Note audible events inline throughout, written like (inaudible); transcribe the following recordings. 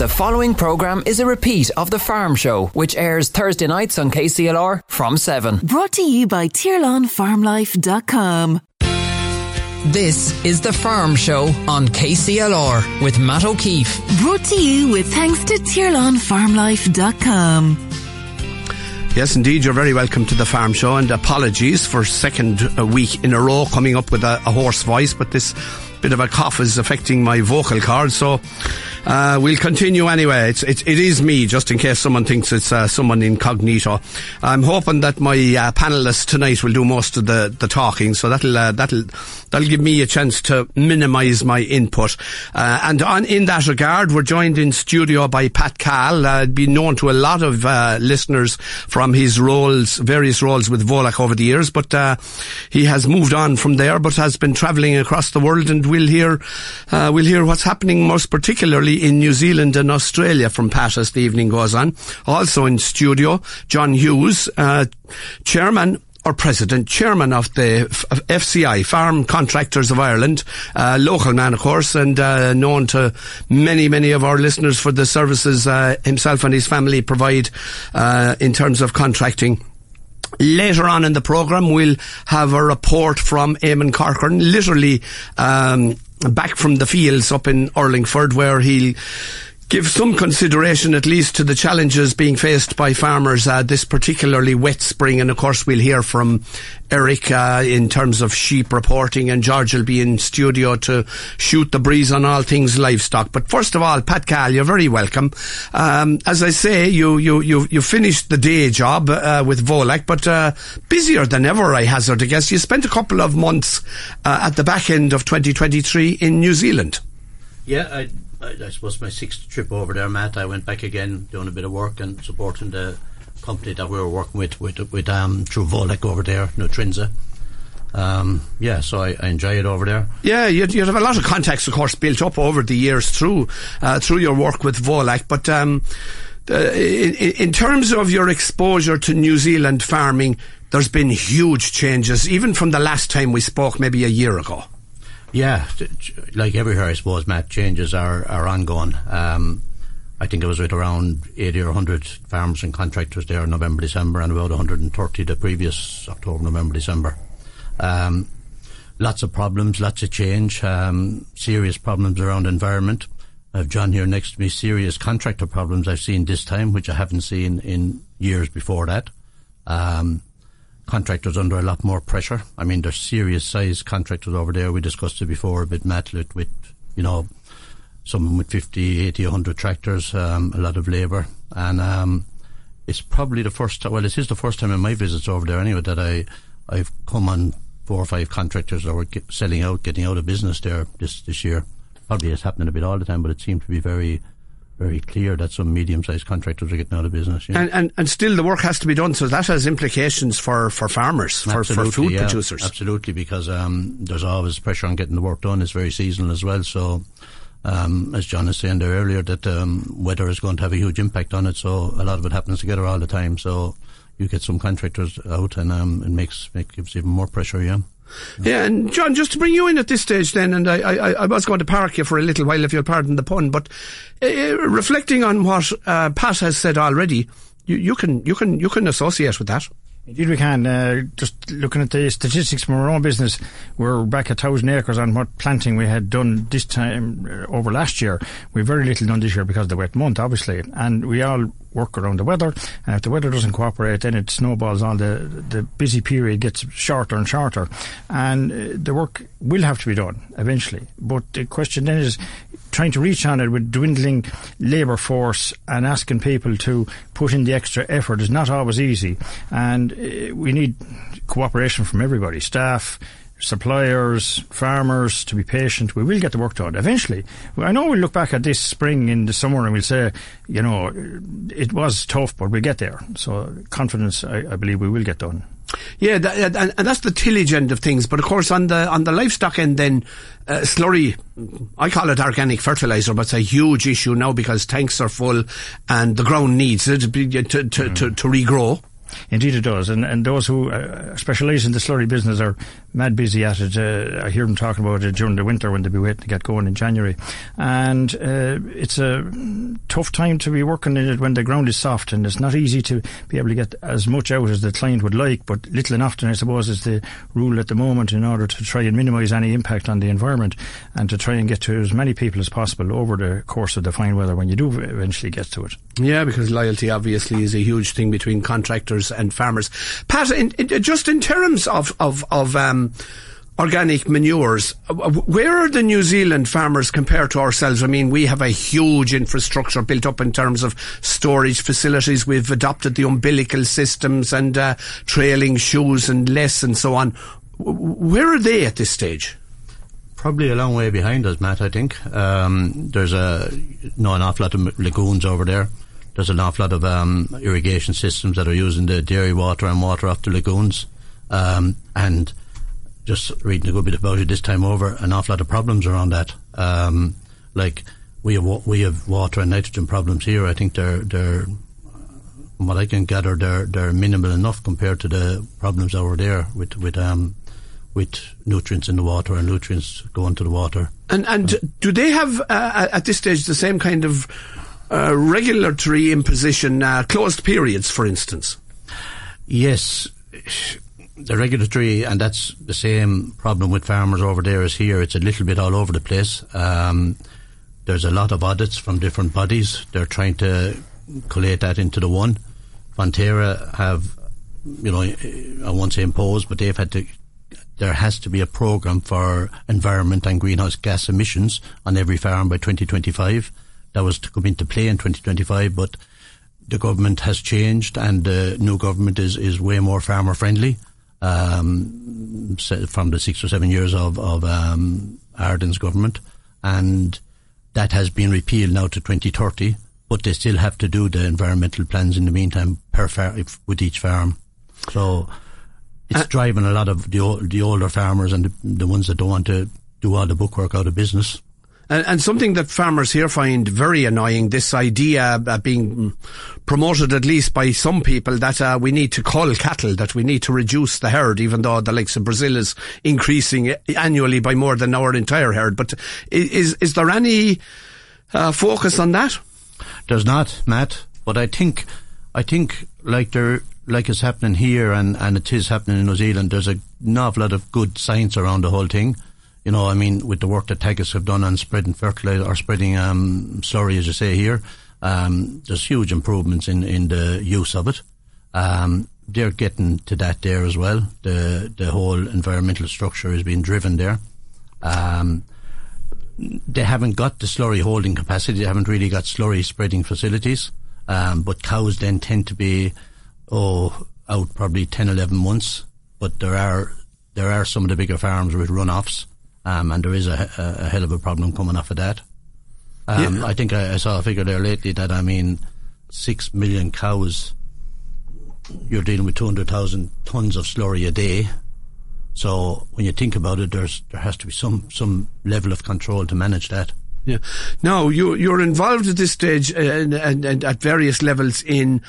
The following programme is a repeat of The Farm Show, which airs Thursday nights on KCLR from 7. Brought to you by TirlanFarmLife.com. This is The Farm Show on KCLR with Matt O'Keeffe. Brought to you with thanks to TirlanFarmLife.com. Yes, indeed, you're very welcome to the Farm Show, and apologies for second uh, week in a row coming up with a, a hoarse voice, but this bit of a cough is affecting my vocal cords, so uh, we'll continue anyway. It's, it, it is me, just in case someone thinks it's uh, someone incognito. I'm hoping that my uh, panelists tonight will do most of the, the talking, so that'll uh, that'll that'll give me a chance to minimise my input. Uh, and on, in that regard, we're joined in studio by Pat Cahill, uh, been known to a lot of uh, listeners from his roles, various roles with Volac over the years, but he has moved on from there, but has been travelling across the world, and we'll hear we'll hear what's happening most particularly in New Zealand and Australia from Pat as the evening goes on. Also in studio, John Hughes, uh, chairman or president, chairman of the FCI, Farm Contractors of Ireland, uh, local man, of course, and uh, known to many, many of our listeners for the services uh, himself and his family provide uh, in terms of contracting. Later on in the programme, we'll have a report from Eamon Corcoran, literally um, back from the fields up in Urlingford, where he'll give some consideration at least to the challenges being faced by farmers uh, this particularly wet spring. And of course, we'll hear from Eric uh, in terms of sheep reporting, and George will be in studio to shoot the breeze on all things livestock. But first of all, Pat Cahill, you're very welcome. Um, as I say, you you you you finished the day job uh, with Volac, but uh, busier than ever. I hazard a guess. You spent a couple of months uh, at the back end of 2023 in New Zealand. Yeah, I, I, I suppose my sixth trip over there, Matt. I went back again, doing a bit of work and supporting the company that we were working with, with, with um, through Volac over there, Nutrinza. Um, yeah, so I, I enjoy it over there. Yeah, you you have a lot of contacts, of course, built up over the years through uh, through your work with Volac. But um, uh, in, in terms of your exposure to New Zealand farming, there's been huge changes, even from the last time we spoke, maybe a year ago. Yeah, like everywhere, I suppose, Matt, changes are, are ongoing. Um, I think it was with around 80 or 100 farmers and contractors there in November, December, and about 130 the previous October, November, December. Um, lots of problems, lots of change, um, serious problems around environment. I have John here next to me, serious contractor problems I've seen this time, which I haven't seen in years before that. Um, contractors under a lot more pressure. I mean, there's serious size contractors over there. We discussed it before a bit, Matt, with, with you know, some with 50, 80, 100 tractors, um, a lot of labour. And um, it's probably the first time, well, it is the first time in my visits over there anyway that I, I've come on four or five contractors that were get, selling out, getting out of business there this, this year. Probably it's happening a bit all the time, but it seemed to be very very clear that some medium-sized contractors are getting out of business. Know. And, and and still the work has to be done, so that has implications for, for farmers, for, for food yeah, producers. Absolutely, because um, there's always pressure on getting the work done. It's very seasonal as well. So, um, as John is saying there earlier, that um, weather is going to have a huge impact on it. So a lot of it happens together all the time. So you get some contractors out, and um, it makes make, gives even more pressure. Yeah. Yeah, and John, just to bring you in at this stage then, and I, I, I was going to park you for a little while if you'll pardon the pun, but uh, reflecting on what uh, Pat has said already, you, you can you can you can associate with that. Indeed, we can. Uh, just looking at the statistics from our own business, we're back a thousand acres on what planting we had done this time uh, over last year. We've very little done this year because of the wet month, obviously, and we all work around the weather. And if the weather doesn't cooperate, then it snowballs on. The the busy period gets shorter and shorter, and uh, the work will have to be done eventually. But the question then is trying to reach on it with dwindling labour force and asking people to put in the extra effort is not always easy. And uh, we need cooperation from everybody, staff, suppliers, farmers, to be patient. We will get the work done eventually. I know we'll look back at this spring in the summer and we'll say, you know, it was tough, but we'll get there. So confidence, I, I believe we will get done. Yeah, that, and, and that's the tillage end of things. But of course, on the on the livestock end, then uh, slurry, I call it organic fertilizer, but it's a huge issue now because tanks are full and the ground needs it to to to, to, to regrow. Indeed, it does. And and those who uh, specialise in the slurry business are mad busy at it. Uh, I hear them talking about it during the winter when they'll be waiting to get going in January. And uh, it's a tough time to be working in it when the ground is soft, and it's not easy to be able to get as much out as the client would like. But little and often, I suppose, is the rule at the moment in order to try and minimise any impact on the environment and to try and get to as many people as possible over the course of the fine weather when you do eventually get to it. Yeah, because loyalty obviously is a huge thing between contractors and farmers. Pat, in, in, just in terms of of of um, organic manures. Where are the New Zealand farmers compared to ourselves? I mean, we have a huge infrastructure built up in terms of storage facilities. We've adopted the umbilical systems and uh, trailing shoes and less and so on. Where are they at this stage? Probably a long way behind us, Matt. I think um, there's a no an awful lot of lagoons over there. There's an awful lot of um, irrigation systems that are using the dairy water and water off the lagoons, um, and just reading a good bit about it this time over, an awful lot of problems around that. Um, like we have we have water and nitrogen problems here. I think they're they're from what I can gather they're they're minimal enough compared to the problems over there with with um with nutrients in the water and nutrients going to the water. And and do they have uh, at this stage the same kind of uh, regulatory imposition, uh, closed periods, for instance? Yes the regulatory, and that's the same problem with farmers over there as here. It's a little bit all over the place. Um, there's a lot of audits from different bodies. They're trying to collate that into the one. Fonterra have, you know, I won't say imposed, but they've had to. There has to be a program for environment and greenhouse gas emissions on every farm by 2025. That was to come into play in 2025, but the government has changed and the new government is, is way more farmer friendly um, from the six or seven years of, of um, Ardern's government, and that has been repealed now to 2030. But they still have to do the environmental plans in the meantime per far, if, with each farm. So it's uh, driving a lot of the, the older farmers and the, the ones that don't want to do all the bookwork out of business. And, and, something that farmers here find very annoying, this idea uh, being promoted at least by some people that uh, we need to cull cattle, that we need to reduce the herd, even though the likes of Brazil is increasing annually by more than our entire herd. But is, is there any uh, focus on that? There's not, Matt. But I think, I think like there, like it's happening here and, and it is happening in New Zealand, there's an awful lot of good science around the whole thing you know, I mean, with the work that Teagasc have done on spreading fertilizer or spreading um, slurry, as you say here, um, there's huge improvements in, in the use of it. Um, they're getting to that there as well. The the whole environmental structure is being driven there. Um, they haven't got the slurry holding capacity. They haven't really got slurry spreading facilities. Um, but cows then tend to be, oh, out probably 10, 11 months. But there are there are some of the bigger farms with runoffs um, and there is a, a, a, hell of a problem coming off of that. Um, yeah. I think I, I, saw a figure there lately that I mean, six million cows. You're dealing with two hundred thousand tons of slurry a day. So when you think about it, there's there has to be some some level of control to manage that. Yeah. Now you you're involved at this stage uh, and, and, and at various levels in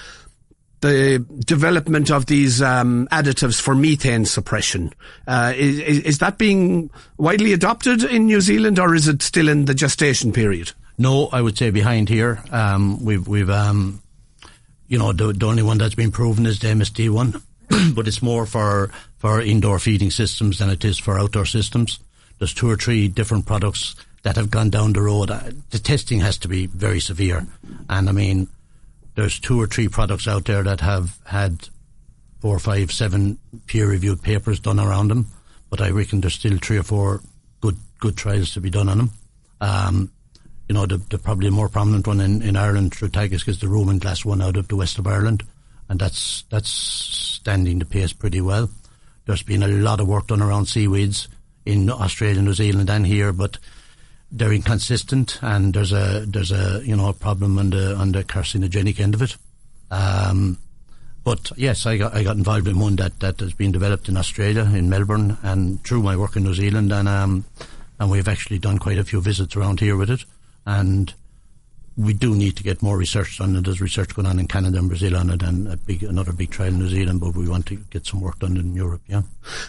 the development of these um, additives for methane suppression. Uh, is, is, that being widely adopted in New Zealand, or is it still in the gestation period? No, I would say behind here. Um, we've, we've, um, you know, the, the, only one that's been proven is the MSD one, (clears throat) but it's more for for indoor feeding systems than it is for outdoor systems. There's two or three different products that have gone down the road. Uh, the testing has to be very severe, and I mean there's two or three products out there that have had four, five, seven peer-reviewed papers done around them, but I reckon there's still three or four good good trials to be done on them. Um, you know, the, the, probably more prominent one in, in Ireland through Teagasc is the Roman glass one out of the west of Ireland, and that's that's standing the pace pretty well. There's been a lot of work done around seaweeds in Australia, New Zealand, and here, but they're inconsistent, and there's a there's a you know a problem on the carcinogenic end of it. Um, but yes, I got I got involved in one that, that has been developed in Australia in Melbourne, and through my work in New Zealand, and um, and we've actually done quite a few visits around here with it, and we do need to get more research done, and there's research going on in Canada and Brazil on it, and a big another big trial in New Zealand. But we want to get some work done in Europe. Yeah.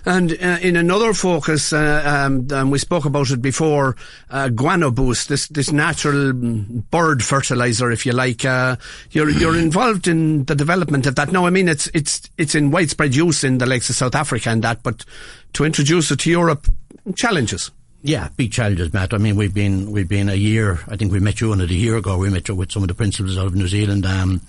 And uh, in another focus, uh, um, and we spoke about it before, uh, guano boost, this this natural bird fertilizer, if you like. Uh, you're you're (clears throat) involved in the development of that. No, I mean, it's it's it's in widespread use in the lakes of South Africa and that, but to introduce it to Europe, challenges. Yeah, big challenges, Matt. I mean, we've been we've been a year. I think we met you on it a year ago. We met you with some of the principals out of New Zealand. Um,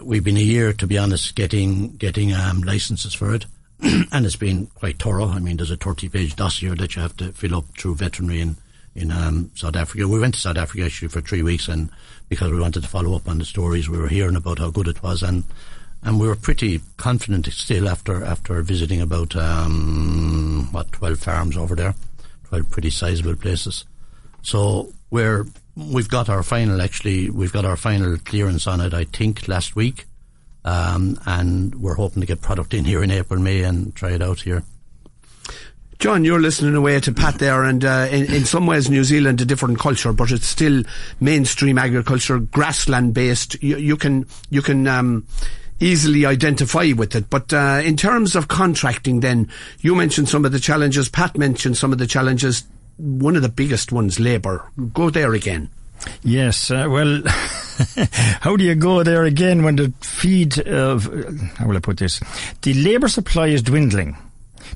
we've been a year, to be honest, getting getting um, licenses for it, (clears throat) and it's been quite thorough. I mean, there's a 30-page dossier that you have to fill up through veterinary in in um, South Africa. We went to South Africa actually for three weeks, and because we wanted to follow up on the stories we were hearing about how good it was, and and we were pretty confident still after after visiting about um, what 12 farms over there. 12 pretty sizable places. So we're, we've got our final, actually, we've got our final clearance on it, I think, last week. Um, and we're hoping to get product in here in April, May and try it out here. John, you're listening away to Pat there, and uh, in, in some ways New Zealand a different culture, but it's still mainstream agriculture, grassland based. You, you can you can um, easily identify with it. But uh, in terms of contracting, then you mentioned some of the challenges. Pat mentioned some of the challenges. One of the biggest ones, labour. Go there again. Yes, uh, well, (laughs) how do you go there again when the feed of, how will I put this? The labour supply is dwindling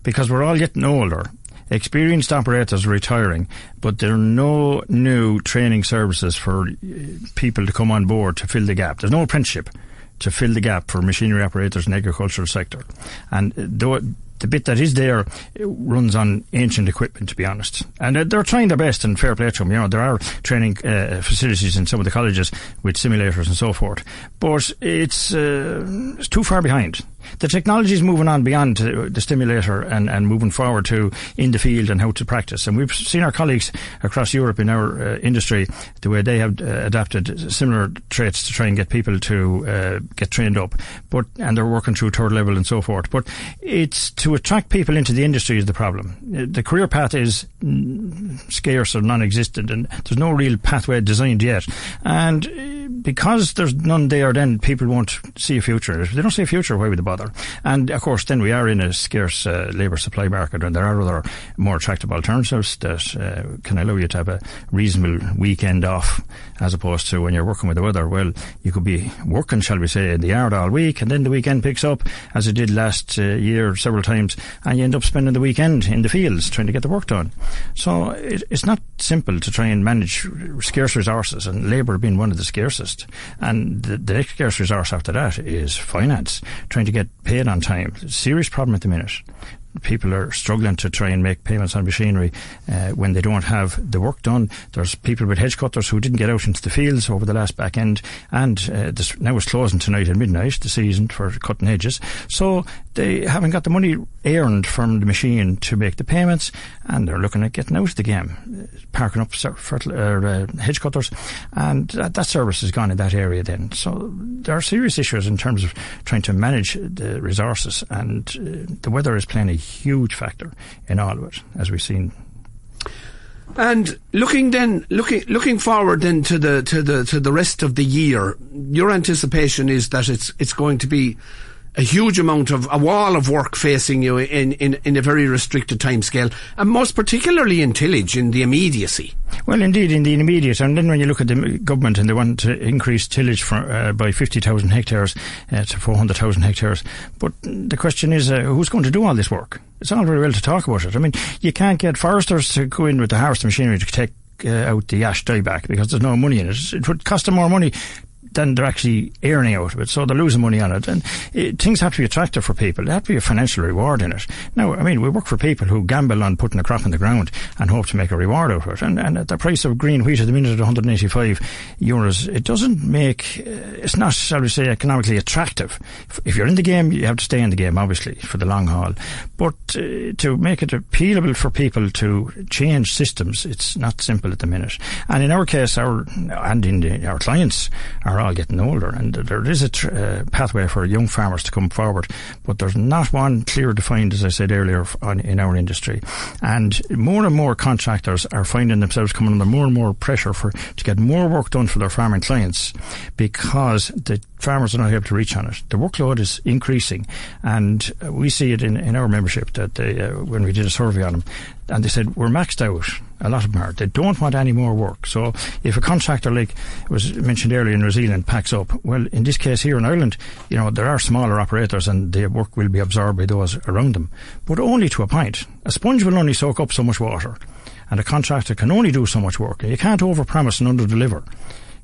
because we're all getting older. Experienced operators are retiring, but there are no new training services for uh, people to come on board to fill the gap. There's no apprenticeship to fill the gap for machinery operators in agricultural sector. And though the bit that is there runs on ancient equipment, to be honest. And they're trying their best and fair play to them. You know, there are training uh, facilities in some of the colleges with simulators and so forth. But it's, uh, it's too far behind the technology is moving on beyond the stimulator and, and moving forward to in the field and how to practice. And we've seen our colleagues across Europe in our uh, industry, the way they have uh, adapted similar traits to try and get people to uh, get trained up. But, and they're working through third level and so forth. But it's to attract people into the industry is the problem. The career path is scarce or non-existent and there's no real pathway designed yet. And uh, because there's none there, then people won't see a future. If they don't see a future, why would they? And of course, then we are in a scarce uh, labour supply market, and there are other more attractive alternatives that uh, can allow you to have a reasonable weekend off, as opposed to when you're working with the weather. Well, you could be working, shall we say, in the yard all week, and then the weekend picks up, as it did last uh, year several times, and you end up spending the weekend in the fields trying to get the work done. So it, it's not simple to try and manage scarce resources, and labour being one of the scarcest. And the, the next scarce resource after that is finance, trying to get paid on time. Serious problem at the minute people are struggling to try and make payments on machinery uh, when they don't have the work done. There's people with hedge cutters who didn't get out into the fields over the last back end, and uh, this, now it's closing tonight at midnight, the season for cutting hedges. So they haven't got the money earned from the machine to make the payments, and they're looking at getting out of the game, parking up uh, hedge cutters, and that, that service is gone in that area then. So there are serious issues in terms of trying to manage the resources, and uh, the weather is playing a huge factor in all of it, as we've seen. And looking then, looking looking forward then to the to the to the rest of the year, your anticipation is that it's it's going to be a huge amount of a wall of work facing you in, in, in a very restricted time scale, and most particularly in tillage, in the immediacy. Well, indeed, in the immediate, and then when you look at the government and they want to increase tillage for, uh, by 50,000 hectares uh, to 400,000 hectares, but the question is, uh, who's going to do all this work? It's all very well to talk about it. I mean, you can't get foresters to go in with the harvest machinery to take uh, out the ash dieback because there's no money in it. It would cost them more money then they're actually earning out of it, so they're losing money on it. And it, things have to be attractive for people. There have to be a financial reward in it. Now, I mean, we work for people who gamble on putting a crop in the ground and hope to make a reward out of it. And, and at the price of green wheat at the minute at 185 euros, it doesn't make, uh, it's not, shall we say, economically attractive. If you're in the game, you have to stay in the game, obviously, for the long haul. But uh, to make it appealable for people to change systems, it's not simple at the minute. And in our case, our, and in the, our clients, are all getting older, and there is a tr- uh, pathway for young farmers to come forward, but there's not one clear defined, as I said earlier, on, in our industry. And more and more contractors are finding themselves coming under more and more pressure for to get more work done for their farming clients because the farmers are not able to reach on it. The workload is increasing, and we see it in, in our membership that they, uh, when we did a survey on them, and they said we're maxed out. A lot of them are. They don't want any more work. So if a contractor like was mentioned earlier in New Zealand packs up, well, in this case here in Ireland, you know there are smaller operators and the work will be absorbed by those around them, but only to a point. A sponge will only soak up so much water, and a contractor can only do so much work. You can't overpromise and underdeliver.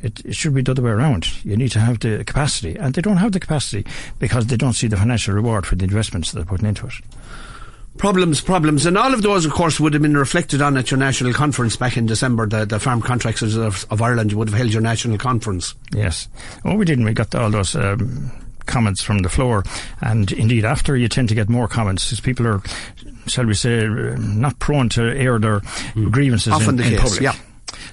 It, it, should be the other way around. You need to have the capacity, and they don't have the capacity because they don't see the financial reward for the investments they're putting into it. Problems, problems, and all of those, of course, would have been reflected on at your national conference back in December. The, the farm contractors of, of Ireland, you would have held your national conference. Yes. Oh, we didn't. We got all those. Um, comments from the floor. And indeed, after you tend to get more comments, because people are, shall we say, not prone to air their mm. grievances Often in, the in case, public. Yeah.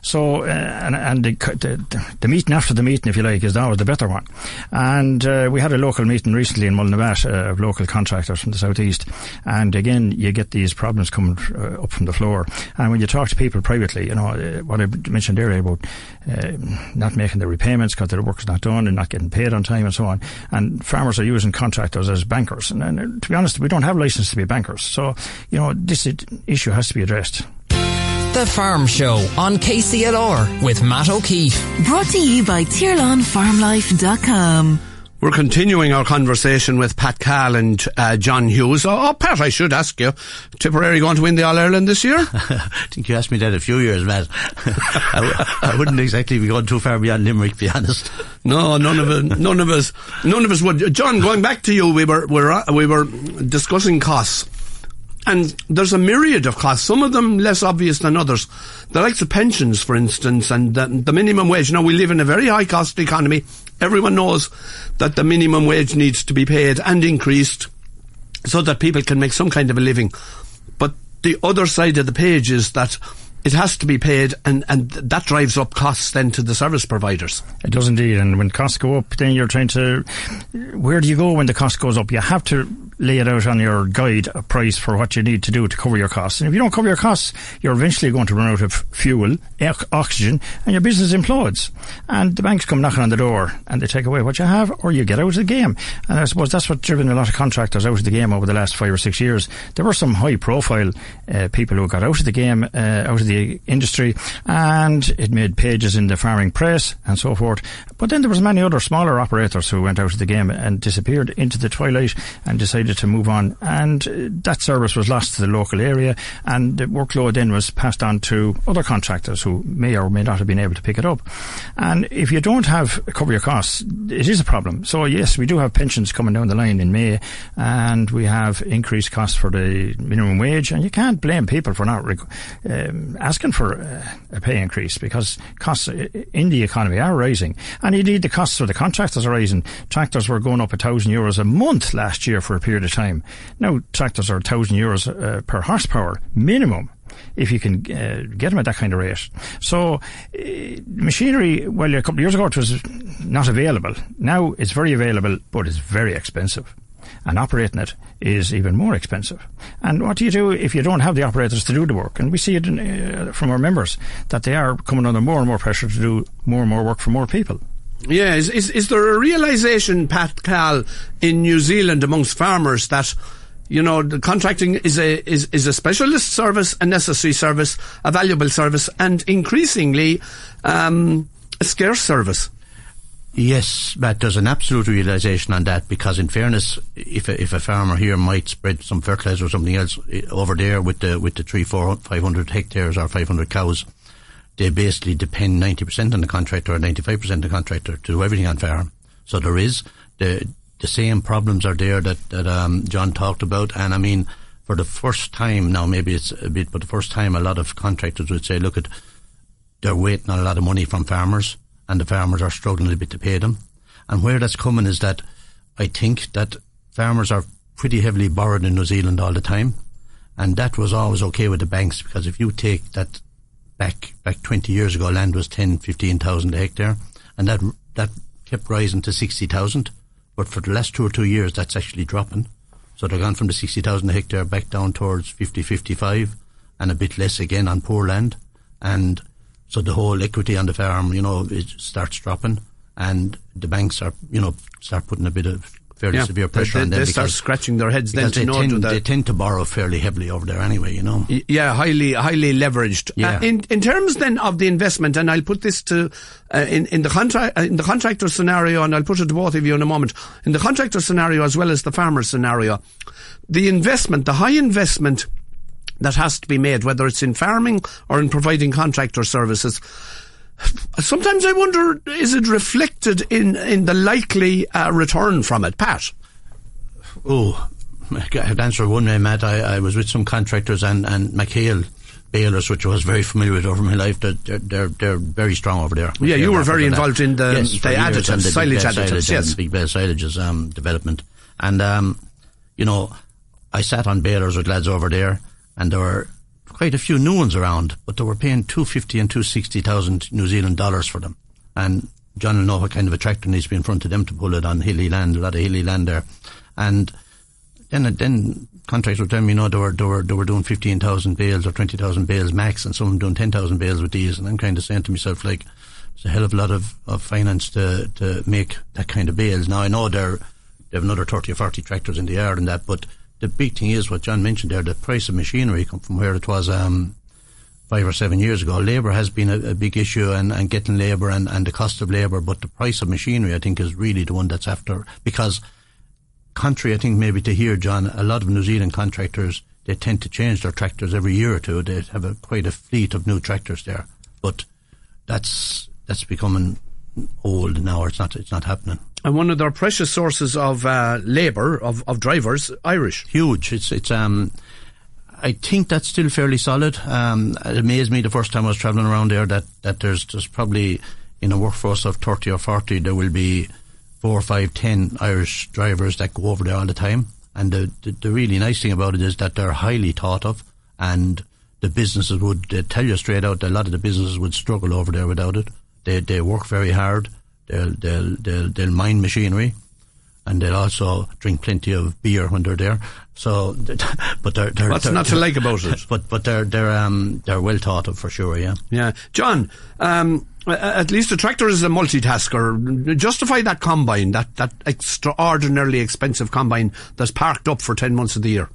So, uh, and, and the, the, the, meeting after the meeting, if you like, is always the better one. And uh, we had a local meeting recently in Mullinavat uh, of local contractors from the southeast. And again, you get these problems coming uh, up from the floor. And when you talk to people privately, you know, uh, what I mentioned earlier about uh, not making the repayments because their work's not done and not getting paid on time and so on. And farmers are using contractors as bankers. And, and to be honest, we don't have license to be bankers. So, you know, this issue has to be addressed. The Farm Show on KCLR with Matt O'Keeffe. Brought to you by TirlanFarmLife.com. We're continuing our conversation with Pat Cahill and uh, John Hughes. Oh, oh, Pat, I should ask you, Tipperary going to win the All Ireland this year? (laughs) I think you asked me that a few years, Matt. (laughs) I, I, wouldn't exactly be going too far beyond Limerick, to be honest. No, none of it, none of us, none of us would. John, going back to you, we were, we were, we were discussing costs. And there's a myriad of costs, some of them less obvious than others. The likes of pensions, for instance, and the, the minimum wage. Now, we live in a very high cost economy. Everyone knows that the minimum wage needs to be paid and increased so that people can make some kind of a living. But the other side of the page is that it has to be paid, and, and that drives up costs then to the service providers. It does indeed, and when costs go up, then you're trying to. Where do you go when the cost goes up? You have to lay it out on your guide a price for what you need to do to cover your costs. And if you don't cover your costs, you're eventually going to run out of fuel, oxygen, and your business implodes. And the banks come knocking on the door and they take away what you have, or you get out of the game. And I suppose that's what's driven a lot of contractors out of the game over the last five or six years. There were some high profile uh, people who got out of the game, uh, out of the industry, and it made pages in the farming press and so forth. But then there was many other smaller operators who went out of the game and disappeared into the twilight and decided to move on. And uh, that service was lost to the local area, and the workload then was passed on to other contractors who may or may not have been able to pick it up. And if you don't have cover your costs, it is a problem. So yes, we do have pensions coming down the line in May, and we have increased costs for the minimum wage, and you can't blame people for not um, asking for a pay increase because costs in the economy are rising. And indeed, the costs for the contractors are rising. Tractors were going up a thousand euros a month last year for a period of time. Now, tractors are a thousand euros uh, per horsepower minimum if you can uh, get them at that kind of rate. So, uh, machinery, well, a couple of years ago it was not available. Now it's very available, but it's very expensive and operating it is even more expensive. And what do you do if you don't have the operators to do the work? And we see it in, uh, from our members that they are coming under more and more pressure to do more and more work for more people. Yeah, is, is, is there a realization, Pat Cahill, in New Zealand amongst farmers that you know, the contracting is a is, is a specialist service, a necessary service, a valuable service, and increasingly um, a scarce service. Yes, Matt, there's an absolute realization on that because, in fairness, if a, if a farmer here might spread some fertilizer or something else eh, over there with the with the three, four, five hundred hectares or five hundred cows, they basically depend ninety percent on the contractor or ninety five percent on the contractor to do everything on farm. So there is the the same problems are there that that um, John talked about, and I mean, for the first time now, maybe it's a bit, but the first time, a lot of contractors would say, look at, they're waiting on a lot of money from farmers and the farmers are struggling a bit to pay them. And where that's coming is that I think that farmers are pretty heavily borrowed in New Zealand all the time. And that was always okay with the banks because if you take that back, back 20 years ago, land was 10, 15,000 a hectare and that, that kept rising to 60,000, but for the last two or two years, that's actually dropping. So they've gone from the 60,000 a hectare back down towards 50, 55, and a bit less again on poor land. And so the whole equity on the farm, you know, it starts dropping, and the banks are, you know, start putting a bit of fairly Yeah, severe pressure they- on them. they start scratching their heads then to they know tend, that. they tend to borrow fairly heavily over there anyway, you know. Yeah, highly highly leveraged. Yeah. Uh, in in terms then of the investment, and I'll put this to uh, in in the contract uh, in the contractor scenario, and I'll put it to both of you in a moment. In the contractor scenario as well as the farmer scenario, the investment, the high investment that has to be made, whether it's in farming or in providing contractor services. Sometimes I wonder, is it reflected in, in the likely uh, return from it, Pat? Oh, I could answer one way, Matt. I, I was with some contractors and, and McHale balers, which I was very familiar with over my life. They're, they're, they're, very strong over there. Yeah, you were very for that. involved in the- yes, the additives, the silage additives, silage yes. big bale silages um, development. And, um, you know, I sat on balers with lads over there, and there were quite a few new ones around, but they were paying 250 and 260,000 New Zealand dollars for them. And John will know what kind of a tractor needs to be in front of them to pull it on hilly land, a lot of hilly land there. And then then contracts would tell me, you know, they were, they were, they were doing 15,000 bales or 20,000 bales max, and some of them doing 10,000 bales with these. And I'm kind of saying to myself, like, it's a hell of a lot of, of finance to, to make that kind of bales. Now, I know they're, they have another 30 or 40 tractors in the yard and that, but the big thing is what John mentioned there, the price of machinery come from where it was, um, five or seven years ago. Labour has been a, a big issue and, and getting labour and, and the cost of labour, but the price of machinery, I think, is really the one that's after, because contrary, I think, maybe to hear, John, a lot of New Zealand contractors, they tend to change their tractors every year or two. They have a, quite a fleet of new tractors there. But that's, that's becoming old now. It's not, it's not happening. And one of their precious sources of uh, labour, of, of drivers, Irish. huge. It's it's um. I think that's still fairly solid. Um, it amazed me the first time I was travelling around there that, that there's just probably in a workforce of 30 or 40 there will be four, five, ten Irish drivers that go over there all the time. And the, the, the really nice thing about it is that they're highly thought of and the businesses would tell you straight out that a lot of the businesses would struggle over there without it. They, they work very hard. They'll, they'll, they'll, they'll mine machinery and they'll also drink plenty of beer when they're there. So, (laughs) but they're, they're What's they're- not to like about (laughs) it? But but they're they're um they're well thought of for sure. Yeah. Yeah. John, um, at least a tractor is a multitasker. Justify that combine, that, that extraordinarily expensive combine that's parked up for 10 months of the year.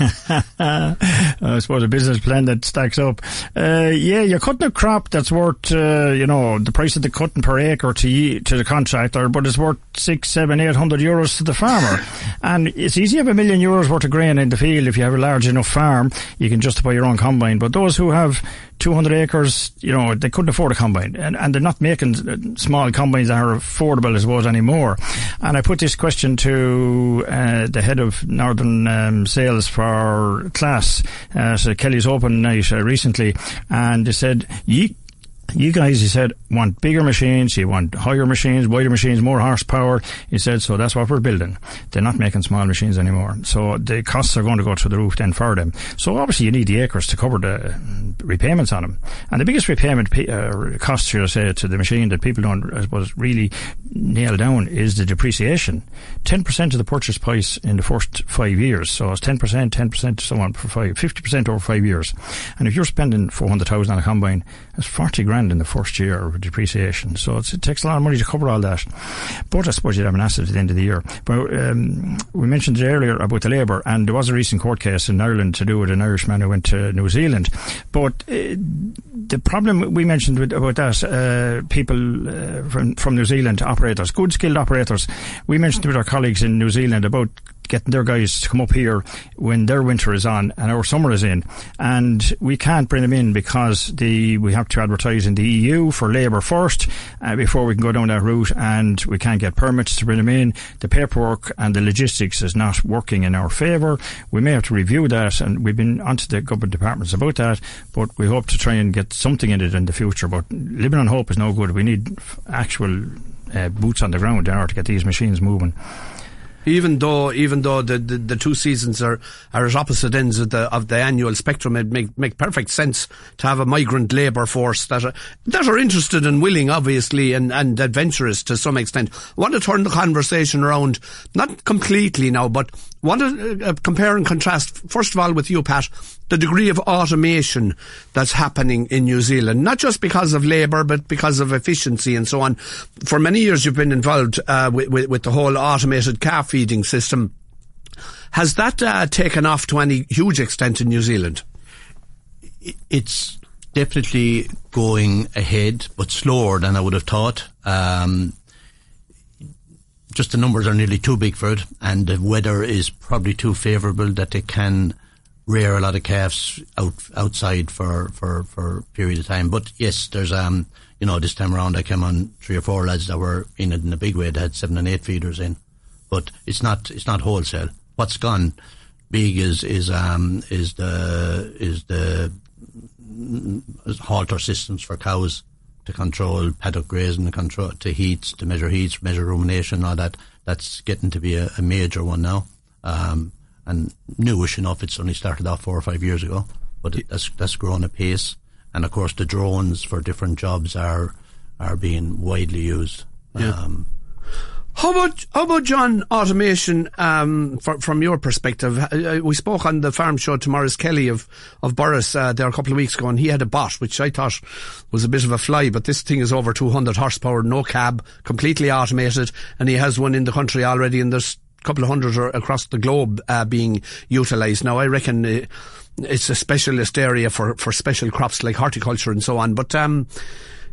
(laughs) I suppose a business plan that stacks up. Uh, yeah, you're cutting a crop that's worth, uh, you know, the price of the cutting per acre to ye, to the contractor, but it's worth six, seven, eight hundred euros to the farmer. (laughs) and it's easy to have a million euros worth of grain in the field if you have a large enough farm. You can justify your own combine. But those who have 200 acres, you know, they couldn't afford a combine. And, and they're not making small combines that are affordable, as was anymore. And I put this question to uh, the head of Northern um, Sales for Claas uh, Kelly's Open Night uh, recently, and they said, ye you guys, he said, want bigger machines, you want higher machines, wider machines, more horsepower. He said, so that's what we're building. They're not making small machines anymore. So the costs are going to go through the roof then for them. So obviously you need the acres to cover the repayments on them. And the biggest repayment uh, cost, I say, to the machine that people don't, I suppose, really nail down is the depreciation. 10% of the purchase price in the first five years. So it's 10%, 10%, so on for five, 50% over five years. And if you're spending 400,000 on a combine, that's 40 grand in the first year of depreciation. So it takes a lot of money to cover all that. But I suppose you'd have an asset at the end of the year. But um, we mentioned earlier about the labour, and there was a recent court case in Ireland to do with an Irishman who went to New Zealand. But uh, the problem we mentioned with, about that, uh, people uh, from, from New Zealand, operators, good skilled operators, we mentioned with our colleagues in New Zealand about getting their guys to come up here when their winter is on and our summer is in. And we can't bring them in because the we have to advertise in the EU for labour first uh, before we can go down that route and we can't get permits to bring them in. The paperwork and the logistics is not working in our favour. We may have to review that and we've been onto the government departments about that, but we hope to try and get something in it in the future. But living on hope is no good. We need actual uh, boots on the ground in order to get these machines moving. Even though even though the, the, the, two seasons are, are at opposite ends of the of the annual spectrum, it make make perfect sense to have a migrant labour force that are that are interested and willing, obviously, and, and adventurous to some extent. I want to turn the conversation around, not completely now, but want to uh, compare and contrast first of all with you, Pat, the degree of automation that's happening in New Zealand, not just because of labour, but because of efficiency and so on. For many years, you've been involved uh, with, with, with, the whole automated calf feeding system. Has that uh, taken off to any huge extent in New Zealand? It's definitely going ahead, but slower than I would have thought. Um, just the numbers are nearly too big for it, and the weather is probably too favourable that they can rear a lot of calves out outside for for for a period of time. But yes, there's um you know this time around I came on three or four lads that were in it in a big way. They had seven and eight feeders in, but it's not it's not wholesale. What's gone big is is um is the is the halter systems for cows to control paddock grazing, to control to heats, to measure heats, measure rumination, all that. That's getting to be a, a major one now. Um, and newish enough. It's only started off four or five years ago, but it, that's that's grown apace. And of course, the drones for different jobs are are being widely used. Yeah. Um, how about how about John automation um, for, from your perspective? Uh, uh, we spoke on the farm show to Maurice Kelly of of Borris uh, there a couple of weeks ago, and he had a bot which I thought was a bit of a fly, but this thing is over 200 horsepower, no cab, completely automated, and he has one in the country already, and there's a couple of hundred across the globe uh, being utilised. Now, I reckon uh, it's a specialist area for, for special crops like horticulture and so on. But um,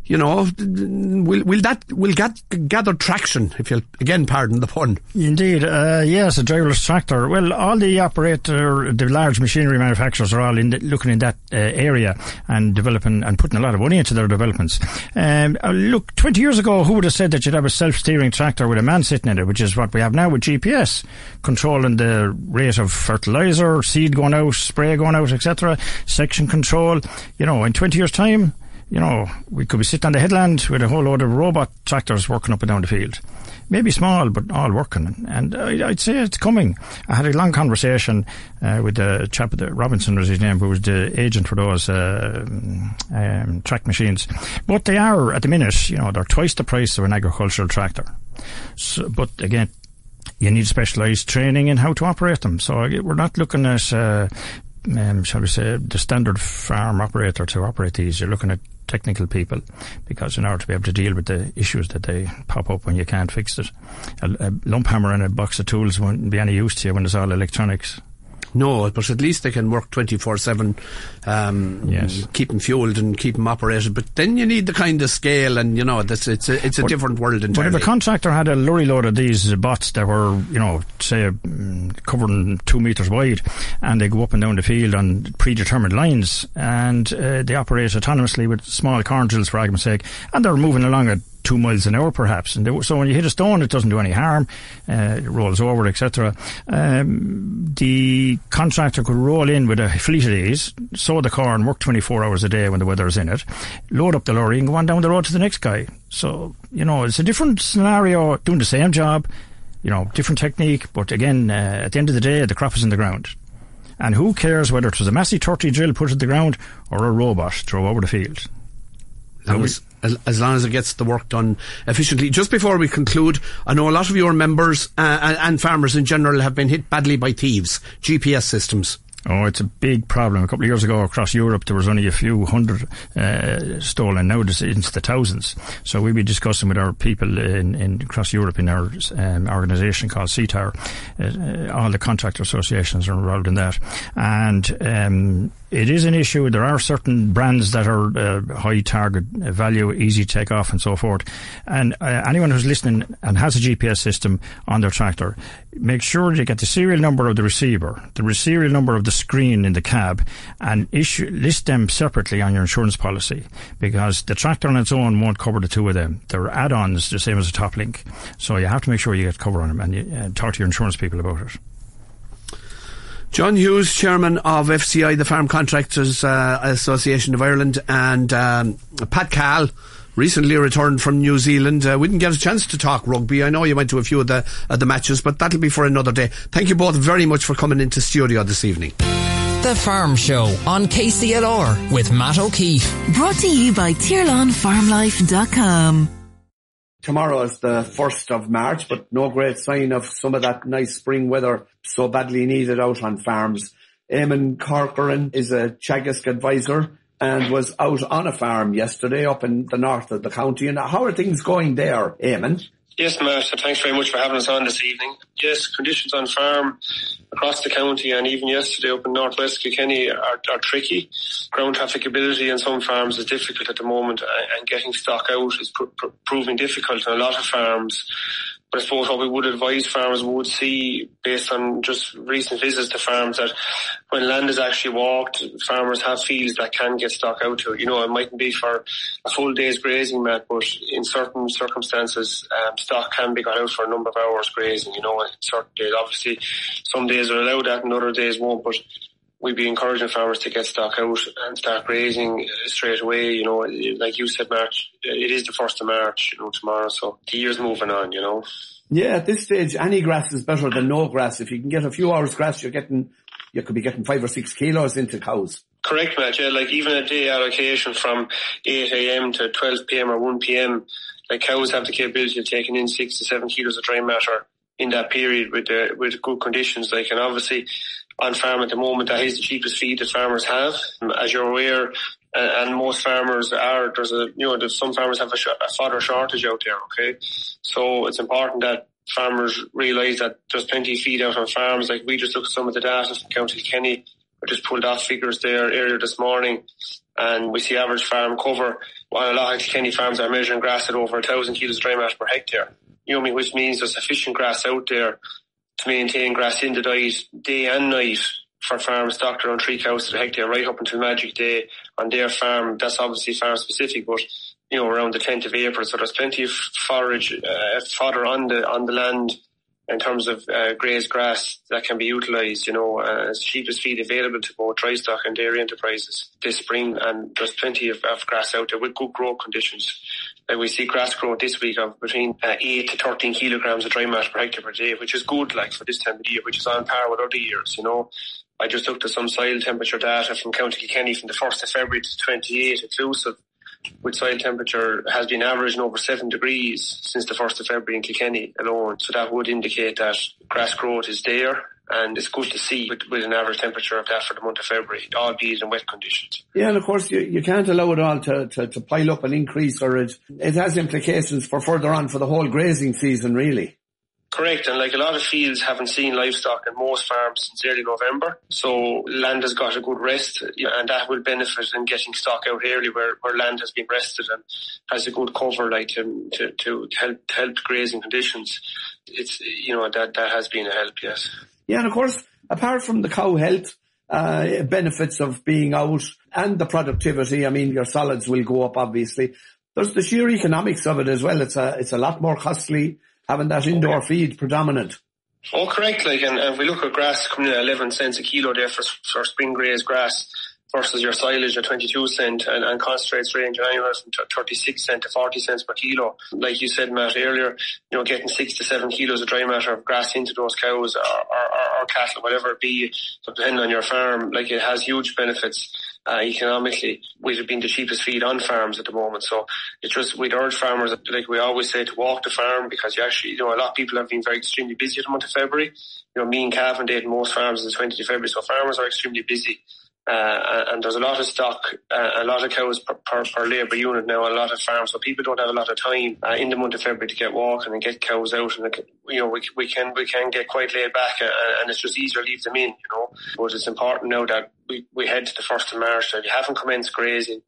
you know, will will that will get gather traction? If you'll again pardon the pun. Indeed, uh, yes, a driverless tractor. Well, all the operator, the large machinery manufacturers are all in the, looking in that uh, area and developing and putting a lot of money into their developments. Um, uh, look, twenty years ago, who would have said that you'd have a self-steering tractor with a man sitting in it, which is what we have now with GPS, controlling the rate of fertilizer, seed going out, spray going out, etc., section control. You know, in twenty years' time you know, we could be sitting on the headland with a whole load of robot tractors working up and down the field. Maybe small, but all working. And I'd say it's coming. I had a long conversation uh, with the chap, the Robinson was his name, who was the agent for those uh, um, track machines. But they are, at the minute, you know, they're twice the price of an agricultural tractor. So, but again, you need specialised training in how to operate them. So we're not looking at uh, um, shall we say, the standard farm operator to operate these. You're looking at technical people because in order to be able to deal with the issues that they pop up when you can't fix it, a, a lump hammer and a box of tools won't be any use to you when it's all electronics. No, but at least they can work 24-7, um, yes. keep them fueled and keep them operated. But then you need the kind of scale and, you know, this, it's a, it's a but, different world entirely. But if a contractor had a lorry load of these bots that were, you know, say, um, covering two metres wide and they go up and down the field on predetermined lines and uh, they operate autonomously with small corn drills, for argument's sake, and they're moving along at two miles an hour, perhaps. And so when you hit a stone, it doesn't do any harm. Uh, it rolls over, etc. Um, the contractor could roll in with a fleet of these, sow the corn, work 24 hours a day when the weather is in it, load up the lorry, and go on down the road to the next guy. So you know, it's a different scenario, doing the same job. You know, different technique, but again, uh, at the end of the day, the crop is in the ground. And who cares whether it was a Massey 30 drill put in the ground or a robot drove over the field? That was as, as, long as it gets the work done efficiently. Just before we conclude, I know a lot of your members uh, and, farmers in general have been hit badly by thieves, GPS systems. Oh, it's a big problem. A couple of years ago across Europe, there was only a few hundred uh, stolen. Now it's into the thousands. So we'll be discussing with our people in, in across Europe in our um, organisation called CEETTAR. Uh, all the contractor associations are involved in that. And um, it is an issue. There are certain brands that are uh, high target value, easy to take off, and so forth. And uh, anyone who's listening and has a GPS system on their tractor, make sure you get the serial number of the receiver, the serial number of the screen in the cab, and issue list them separately on your insurance policy because the tractor on its own won't cover the two of them. They're add-ons, the same as a top link. So you have to make sure you get cover on them and you, uh, talk to your insurance people about it. John Hughes, chairman of FCI, the Farm Contractors uh, Association of Ireland, and um, Pat Cahill, recently returned from New Zealand. Uh, we didn't get a chance to talk rugby. I know you went to a few of the, uh, the matches, but that'll be for another day. Thank you both very much for coming into studio this evening. The Farm Show on KCLR with Matt O'Keeffe. Brought to you by TirlanFarmLife.com. Tomorrow is the 1st of March, but no great sign of some of that nice spring weather so badly needed out on farms. Eamon Corcoran is a Teagasc advisor and was out on a farm yesterday up in the north of the county. And how are things going there, Eamon? Yes, Matt. Thanks very much for having us on this evening. Yes, conditions on farm across the county and even yesterday up in northwest Kilkenny are, are tricky. Ground trafficability in some farms is difficult at the moment and getting stock out is pr- pr- proving difficult on a lot of farms. But I suppose what we would advise farmers would see based on just recent visits to farms that when land is actually walked, farmers have fields that can get stock out to. You know, it mightn't be for a full day's grazing, Matt, but in certain circumstances, um, stock can be got out for a number of hours grazing, you know, in certain days. Obviously, some days are allowed that and other days won't, but we'd be encouraging farmers to get stock out and start grazing uh, straight away. You know, like you said, March, uh, it is the first of March, you know, tomorrow. So the year's moving on, you know. Yeah, at this stage, any grass is better than no grass. If you can get a few hours grass, you're getting, you could be getting five or six kilos into cows. Correct, Matt. Yeah, like even a day allocation from 8 a.m. to 12 p.m. or 1 p.m. Like cows have the capability of taking in six to seven kilos of dry matter in that period with the, with good conditions. Like, and obviously on farm at the moment, that is the cheapest feed that farmers have. As you're aware, uh, and, most farmers are, there's a, you know, some farmers have a, sh- a fodder shortage out there, okay? So it's important that farmers realise that there's plenty of feed out on farms. Like we just looked at some of the data from County Kenny. We just pulled off figures there earlier this morning and we see average farm cover while a lot of Kenny farms are measuring grass at over a thousand kilos of dry matter per hectare. You know, me, which means there's sufficient grass out there to maintain grass in the diet day and night for farms stocked around three cows the hectare right up until Magic Day on their farm. That's obviously farm specific, but you know around the 10th of April, so there's plenty of forage uh, fodder on the on the land in terms of uh, grazed grass that can be utilised, you know, uh, as cheapest feed available to both dry stock and dairy enterprises this spring. And there's plenty of, of grass out there with good growth conditions. We see grass growth this week of between uh, 8 to 13 kilograms of dry matter per hectare per day, which is good, like for this time of year, which is on par with other years, you know. I just looked at some soil temperature data from County Kilkenny from the 1st of February to 28 inclusive with soil temperature has been averaging over seven degrees since the 1st of February in Kilkenny alone. So that would indicate that grass growth is there and it's good to see with, with, an average temperature of that for the month of February, all albeit in wet conditions. Yeah, and of course you, you can't allow it all to, to, to pile up and increase or it, it has implications for further on for the whole grazing season really. Correct, and like a lot of fields haven't seen livestock in most farms since early November, so land has got a good rest, and that will benefit in getting stock out early where, where land has been rested and has a good cover, like to to, to help help grazing conditions. It's you know that that has been a help, yes. Yeah, and of course, apart from the cow health, uh, benefits of being out and the productivity. I mean, your solids will go up, obviously. There's the sheer economics of it as well. It's a, it's a lot more costly having that indoor feed predominant. Oh, correct. Like, and, and if we look at grass coming in at 11 cents a kilo there for, for spring grazed grass versus your silage at 22 cent and, and concentrates range anywhere from 36 cent to 40 cents per kilo. Like you said, Matt, earlier, you know, getting six to seven kilos of dry matter of grass into those cows or, or, or cattle, whatever it be, depending on your farm, like it has huge benefits uh, economically have been the cheapest feed on farms at the moment. So it's just, we'd urge farmers, like we always say, to walk the farm because you actually, you know, a lot of people have been very extremely busy at the month of February. You know, me and Cavan did most farms in the 20th of February, so farmers are extremely busy. Uh, and there's a lot of stock, uh, a lot of cows per, per, per labour unit now, a lot of farms. So people don't have a lot of time uh, in the month of February to get walking and get cows out. And you know, we, we can we can get quite laid back, uh, and it's just easier to leave them in. You know, but it's important now that we, we head to the first of March. That you haven't commenced grazing,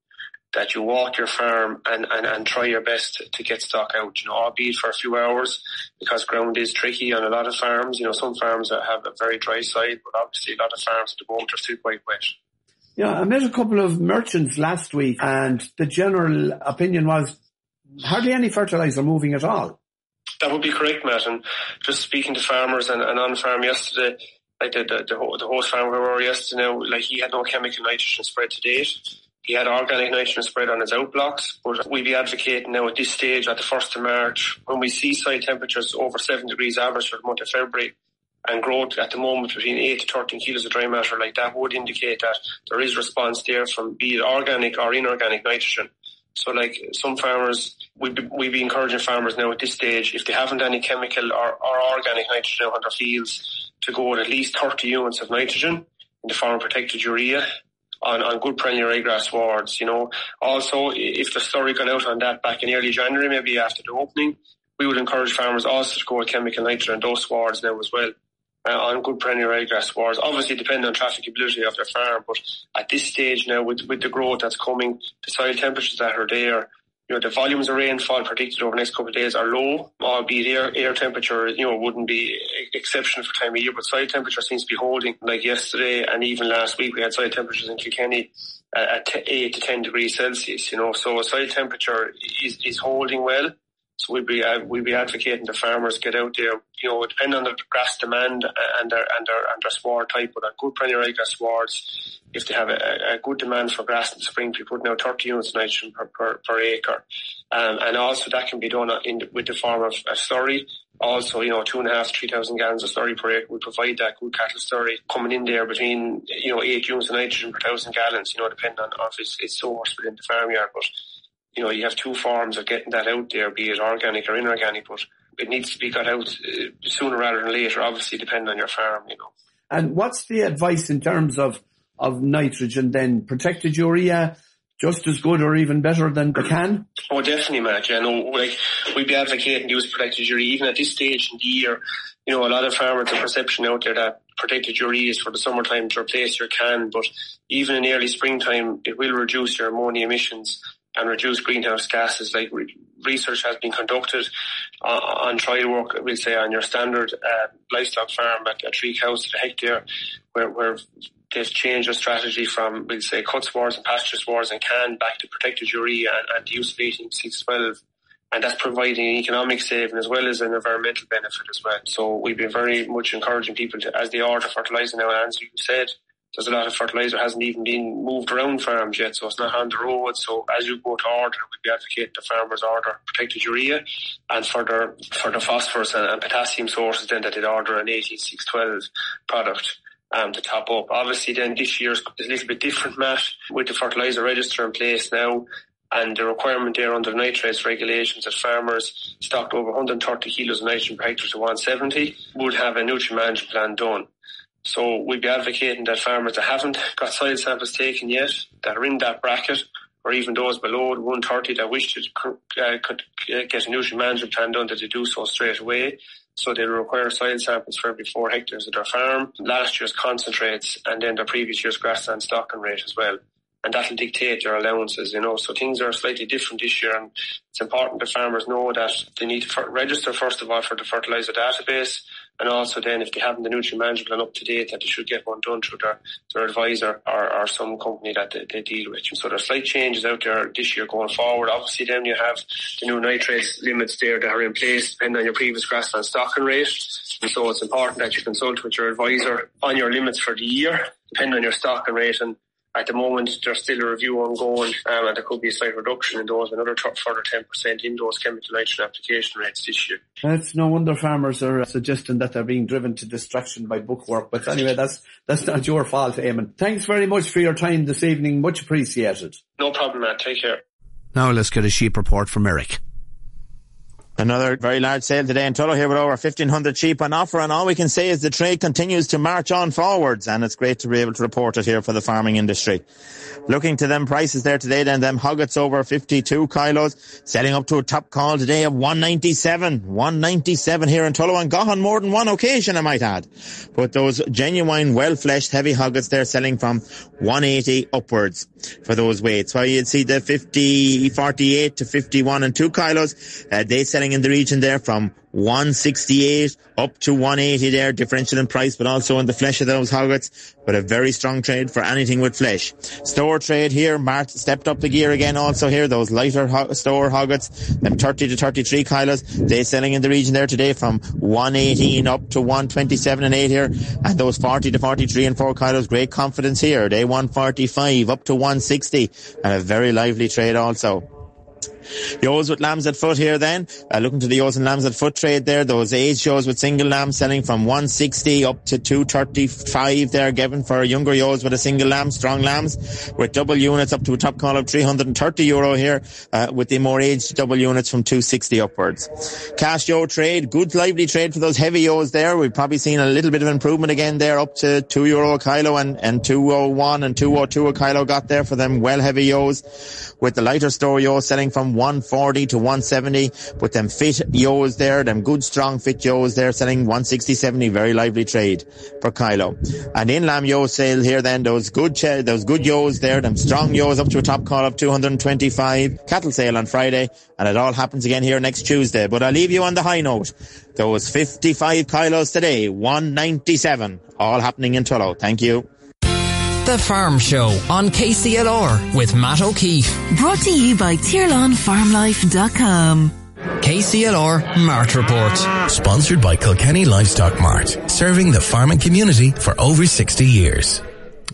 that you walk your farm and, and, and try your best to, to get stock out, you know, albeit for a few hours because ground is tricky on a lot of farms. You know, some farms have a very dry side, but obviously a lot of farms at the moment are still quite wet. Yeah, I met a couple of merchants last week and the general opinion was hardly any fertilizer moving at all. That would be correct, Matt. And just speaking to farmers and, and on farm yesterday, like the, the, the, the host farmer we were yesterday now, like he had no chemical nitrogen spread to date. he had organic nitrogen spread on his outblocks, but we'd be advocating now at this stage, at the 1st of March, when we see soil temperatures over 7 degrees average for the month of February, and growth at the moment between 8 to 13 kilos of dry matter like that would indicate that there is response there from be it organic or inorganic nitrogen. So like some farmers, we'd be, we'd be encouraging farmers now at this stage, if they haven't any chemical or, or organic nitrogen on their fields, to go at at least 30 units of nitrogen in the farm protected urea on, on good perennial ryegrass swards, you know. Also, if the story gone out on that back in early January, maybe after the opening, we would encourage farmers also to go with chemical nitrogen on those swards now as well. Uh, on good perennial ryegrass swards, obviously depending on trafficability of their farm, but at this stage now with, with the growth that's coming, the soil temperatures that are there, you know, the volumes of rainfall predicted over the next couple of days are low, albeit air, air temperature, you know, wouldn't be exceptional for time of year, but soil temperature seems to be holding like yesterday and even last week we had soil temperatures in Kilkenny at 8 to 10 degrees Celsius, you know, so soil temperature is, is holding well. So we'd be uh, we'd be advocating the farmers get out there. You know, depending on the grass demand and their and their and their sward type, but on good perennial ryegrass swards, if they have a, a, good demand for grass in the spring, be putting out 30 units nitrogen per, per, per acre, um, and also that can be done in with the form of a slurry. Also, you know, two and a half, three thousand gallons of slurry per acre would provide that good cattle slurry coming in there between you know eight units of nitrogen per thousand gallons. You know, depending on if it's, it's sourced within the farmyard, but you know, you have two forms of getting that out there, be it organic or inorganic, but it needs to be got out uh, sooner rather than later, obviously depending on your farm, you know. And what's the advice in terms of, of nitrogen then? Protected urea, just as good or even better than the CAN? Oh, definitely, Matt. Yeah, no, like we'd be advocating use protected urea even at this stage in the year. You know, a lot of farmers have perception out there that protected urea is for the summertime to replace your CAN, but even in early springtime, it will reduce your ammonia emissions and reduce greenhouse gases. Like re- research has been conducted uh, on trial work, we'll say, on your standard uh, livestock farm at, at three cows the hectare, where, where they've changed their strategy from, we'll say, cut swards and pasture swards and CAN back to protected urea and, and the use of 18612. And that's providing an economic saving as well as an environmental benefit as well. So we've been very much encouraging people to, as they order fertilizer now, and as you said, there's a lot of fertilizer hasn't even been moved around farms yet, so it's not on the road. So as you go to order, we'd be advocating the farmers order protected urea and for for the phosphorus and, and potassium sources then that they'd order an 18612 product. Um, to top up. Obviously then this year's a little bit different, Matt, with the fertilizer register in place now and the requirement there under the nitrates regulations that farmers stocked over 130 kilos of nitrogen per hectare to 170 would have a nutrient management plan done. So we'd be advocating that farmers that haven't got soil samples taken yet, that are in that bracket, or even those below the 130 that wish to uh, could uh, get a nutrient management plan done, that they do so straight away. So they require soil samples for every four hectares of their farm, last year's concentrates, and then their previous year's grassland stocking rate as well and that'll dictate your allowances, you know. So things are slightly different this year, and it's important that farmers know that they need to register first of all for the fertilizer database, and also then if they haven't the nutrient management plan up to date, that they should get one done through their, their advisor or, or some company that they, they deal with. So there's slight changes out there this year going forward. Obviously, then you have the new nitrates limits there that are in place depending on your previous grassland stocking rate. And so it's important that you consult with your advisor on your limits for the year, depending on your stocking rate and at the moment, there's still a review ongoing, um, and there could be a slight reduction in those, another t- further 10% in those chemical nitrogen application rates this year. It's no wonder farmers are suggesting that they're being driven to distraction by bookwork. But anyway, that's that's not your fault, Eamon. Thanks very much for your time this evening. Much appreciated. No problem, Matt. Take care. Now let's get a sheep report from Eric. Another very large sale today in Tullow here with over 1,500 sheep on offer. And all we can say is the trade continues to march on forwards. And it's great to be able to report it here for the farming industry. Looking to them prices there today, then them hoggets over 52 kilos, selling up to a top call today of 197. 197 here in Tullow and got on more than one occasion, I might add. But those genuine, well-fleshed, heavy hoggets, they're selling from 180 upwards for those weights. While you'd see the 50, 48 to 51 and 2 kilos, uh, they selling selling in the region there from 168 up to 180 there, differential in price, but also in the flesh of those hoggets. But a very strong trade for anything with flesh. Store trade here, Mart stepped up the gear again also here, those lighter ho- store hoggets, them 30 to 33 kilos, they selling in the region there today from 118 up to 127 and 8 here. And those 40 to 43 and 4 kilos, great confidence here. They 145 up to 160 and a very lively trade also. Yos with lambs at foot here then. Uh, looking to the yos and lambs at foot trade there. Those age yos with single lambs selling from 160 up to 235 there given for younger yos with a single lamb, strong lambs with double units up to a top call of 330 euro here uh, with the more aged double units from 260 upwards. Cash yo trade, good lively trade for those heavy yos there. We've probably seen a little bit of improvement again there up to 2 euro a kilo and, and 201 and 202 a kilo got there for them well heavy yos with the lighter store yo selling from 140 to 170 with them fit yos there, them good strong fit yos there selling 160, 70, very lively trade for kilo. And in lamb yo sale here then, those good, those good yos there, them strong yos up to a top call of 225. Cattle sale on Friday and it all happens again here next Tuesday. But I'll leave you on the high note. Those 55 kilos today, 197, all happening in Tullow. Thank you. The Farm Show on KCLR with Matt O'Keeffe. Brought to you by TirlanFarmLife.com. KCLR Mart Report. Sponsored by Kilkenny Livestock Mart, serving the farming community for over 60 years.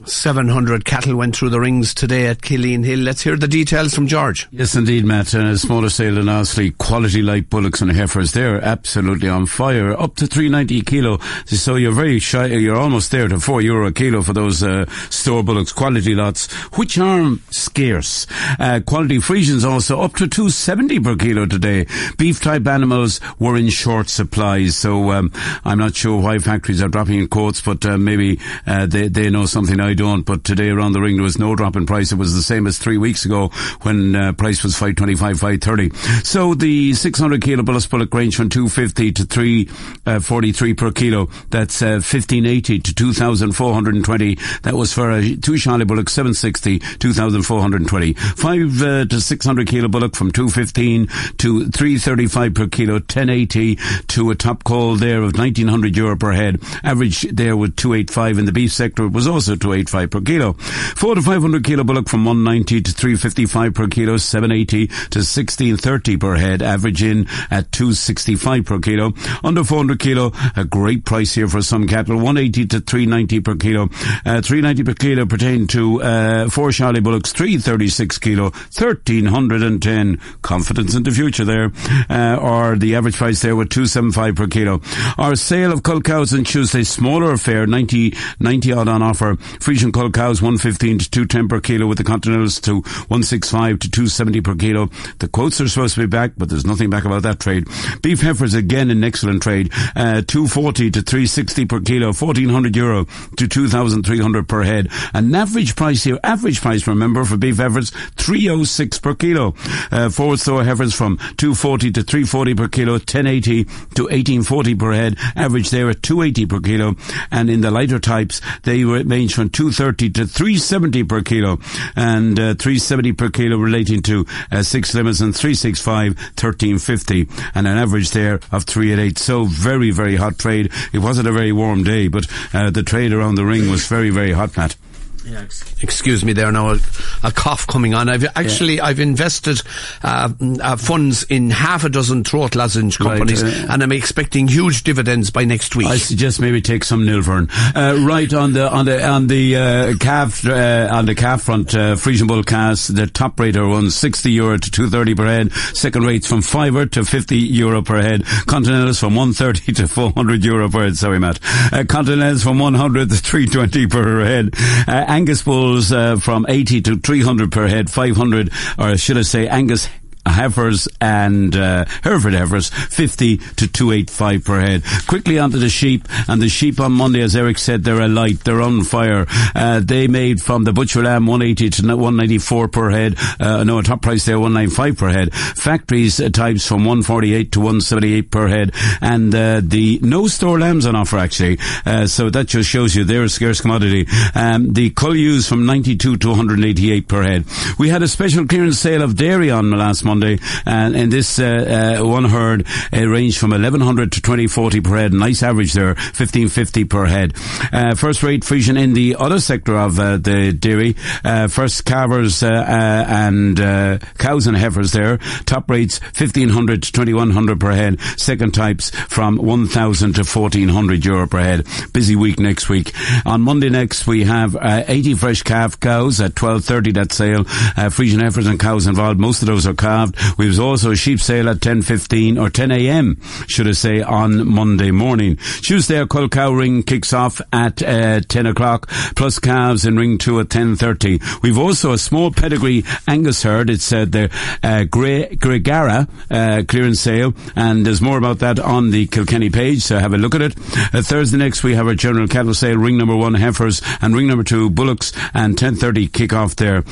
700 cattle went through the rings today at Cillín Hill. Let's hear the details from George. Yes, indeed, Matt. And a smaller sale than Ostley. Quality light bullocks and heifers. They're absolutely on fire. Up to 390 kilo. So you're very shy. You're almost there to 4 euro a kilo for those uh, store bullocks. Quality lots, which are scarce. Uh, quality Friesians also up to 270 per kilo today. Beef type animals were in short supplies. So um, I'm not sure why factories are dropping in quotes, but uh, maybe uh, they, they know something I don't. But today around the ring there was no drop in price. It was the same as three weeks ago when uh, price was 525, 530. So the 600 kilo bullock range from 250 to 343 per kilo. That's uh, 1580 to 2420. That was for a two Charlie bullock 760, 2420. Five uh, to 600 kilo bullock from 215 to 335 per kilo, 1080 to a top call there of 1900 euro per head. Average there with 285 in the beef sector It was also 285 per kilo. Four to 500 kilo bullock from 190 to 355 per kilo, 780 to 1630 per head, average in at 265 per kilo. Under 400 kilo, a great price here for some cattle, 180 to 390 per kilo. Uh, 390 per kilo pertain to uh, four Charlie bullocks, 336 kilo, 1310. Confidence in the future there. Uh, or the average price there with 275 per kilo. Our sale of cull cows on Tuesday, smaller affair, 90, 90 odd on offer. Friesian cull cows 115 to 210 per kilo with the Continentals to 165 to 270 per kilo. The quotes are supposed to be back, but there's nothing back about that trade. Beef heifers again in excellent trade. Uh, 240 to 360 per kilo, 1400 euro to 2300 per head. An average price here, average price remember for beef heifers, 306 per kilo. Uh, forward store heifers from 240 to 340 per kilo, 1080 to 1840 per head. Average there at 280 per kilo. And in the lighter types, they range from 230 to 370 per kilo. And uh, 370 per kilo relating to uh, six limits and 365, 1350. And an average there of 388. So very, very hot trade. It wasn't a very warm day, but uh, the trade around the ring was very, very hot, Matt. Yeah, excuse me there now, a, a cough coming on. I've actually, yeah. I've invested uh, uh, funds in half a dozen throat lozenge companies right, uh, and I'm expecting huge dividends by next week. I suggest maybe take some Nilverm. Uh, right on the, on the, on the, uh, calf, uh, on the calf front, uh, Friesian Bull calves, the top rate are 160 euro to 230 per head. Second rates from 5 to 50 euro per head. Continentals from 130 to 400 euro per head. Sorry, Matt. Uh, Continentals from 100 to 320 per head. Angus bulls uh, from 80 to 300 per head, 500, or should I say Angus heifers and uh, Hereford heifers, 50 to 285 per head. Quickly onto the sheep, and the sheep on Monday, as Eric said, they're alight, they're on fire. Uh, they made from the butcher lamb 180 to 194 per head. Uh, no, a top price there 195 per head. Factories uh, types from 148 to 178 per head, and uh, the no store lambs on offer actually. Uh, so that just shows you they're a scarce commodity. Um, the cull from 92 to 188 per head. We had a special clearance sale of dairy on last month Monday. And in this uh, uh, one herd, it ranged from 1100 to 2040 per head. Nice average there, 1550 per head. Uh, first rate Friesian in the other sector of uh, the dairy. Uh, first calvers uh, and cows and heifers there. Top rates 1500 to 2100 per head. Second types from 1000 to 1400 euro per head. Busy week next week. On Monday next, we have 80 fresh calf cows at 12.30 that sale. Friesian heifers and cows involved. Most of those are calved. We have also a sheep sale at 10.15 or 10 a.m. should I say on Monday morning. Tuesday, a cull cow ring kicks off at uh, 10 o'clock, plus calves in ring 2 at 10.30. We've also a small pedigree Angus herd. It's uh, the uh, Gregara uh, clearance sale, and there's more about that on the Kilkenny page, so have a look at it. Uh, Thursday next, we have our general cattle sale, ring number one heifers, and ring number two bullocks, and 10.30 kick off there.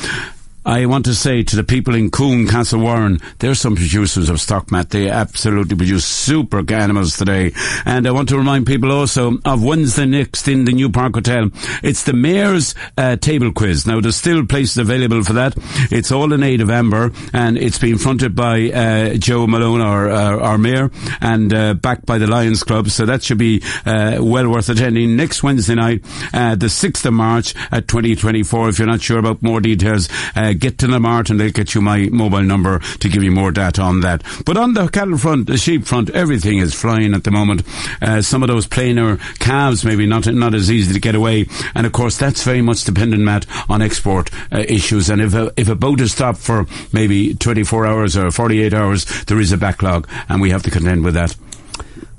I want to say to the people in Coon, Castlewarren, there's some producers of stock, Matt. They absolutely produce super animals today. And I want to remind people also of Wednesday next in the Newpark Hotel. It's the Mayor's uh, Table Quiz. Now, there's still places available for that. It's all in aid of Amber, and it's being fronted by uh, Joe Malone, our, uh, our mayor, and uh, backed by the Lions Club. So that should be uh, well worth attending next Wednesday night, uh, the 6th of March at 2024. If you're not sure about more details, get to the mart and they'll get you my mobile number to give you more data on that. But on the cattle front, the sheep front, everything is flying at the moment. Uh, some of those plainer calves maybe not not as easy to get away, and of course that's very much dependent, Matt, on export uh, issues. And if a, if a boat is stopped for maybe 24 hours or 48 hours, there is a backlog, and we have to contend with that.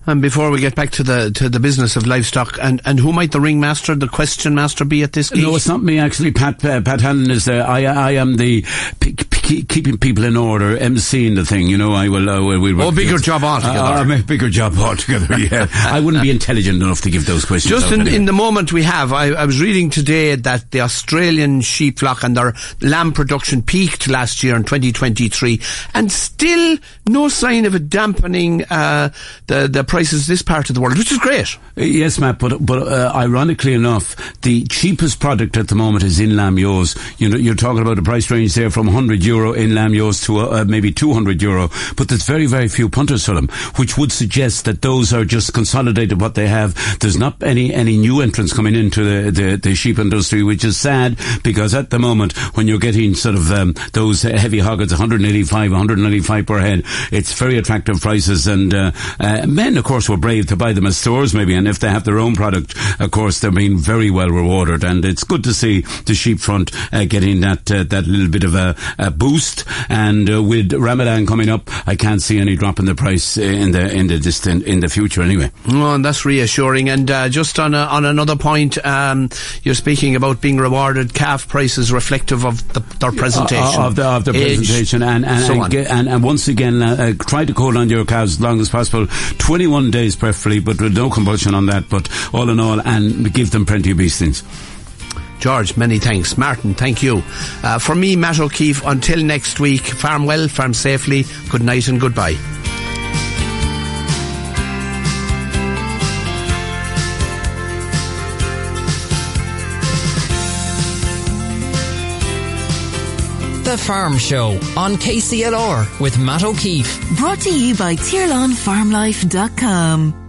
And before we get back to the to the business of livestock, and, and who might the ringmaster, the question master, be at this? Gate? No, it's not me actually. Pat uh, Pat Hanlon is there. I I am the p- p- keeping people in order, emceeing the thing. You know, I will. Uh, we'll, we'll, oh, bigger job altogether. Uh, a bigger job (laughs) altogether. Yeah, I wouldn't be intelligent enough to give those questions. Just in, anyway. in the moment we have, I, I was reading today that the Australian sheep flock and their lamb production peaked last year in 2023, and still no sign of a dampening uh, the the prices this part of the world, which is great. Yes, Matt, but but uh, ironically enough, the cheapest product at the moment is in lamb yours. You know, you're talking about a price range there from 100 euro in lamb yos to uh, uh maybe 200 euro, but there's very very few punters for them, which would suggest that those are just consolidated what they have. There's not any any new entrants coming into the, the, the sheep industry, which is sad because at the moment when you're getting sort of um, those heavy hoggets, 185, 195 per head, it's very attractive prices, and uh, uh, men, of course, were brave to buy them as stores maybe, and if they have their own product, of course, they're being very well rewarded, and it's good to see the sheep front uh, getting that uh, that little bit of a, a boost. And uh, with Ramadan coming up, I can't see any drop in the price uh, in the in the distant in the future anyway. Oh, and that's reassuring. And uh, just on a, on another point, um, you're speaking about being rewarded calf prices reflective of the, their presentation, of the, of the Age, presentation, and and, so and, and, and, once again, uh, try to hold on your cows as long as possible. Twenty one days preferably, but with no compulsion on that. But all in all, and give them plenty of beestings. George, many thanks. Martin, thank you. Uh, for me, Matt O'Keeffe, until next week, farm well, farm safely. Good night and goodbye. The Farm Show on KCLR with Matt O'Keeffe. Brought to you by TirlanFarmLife.com.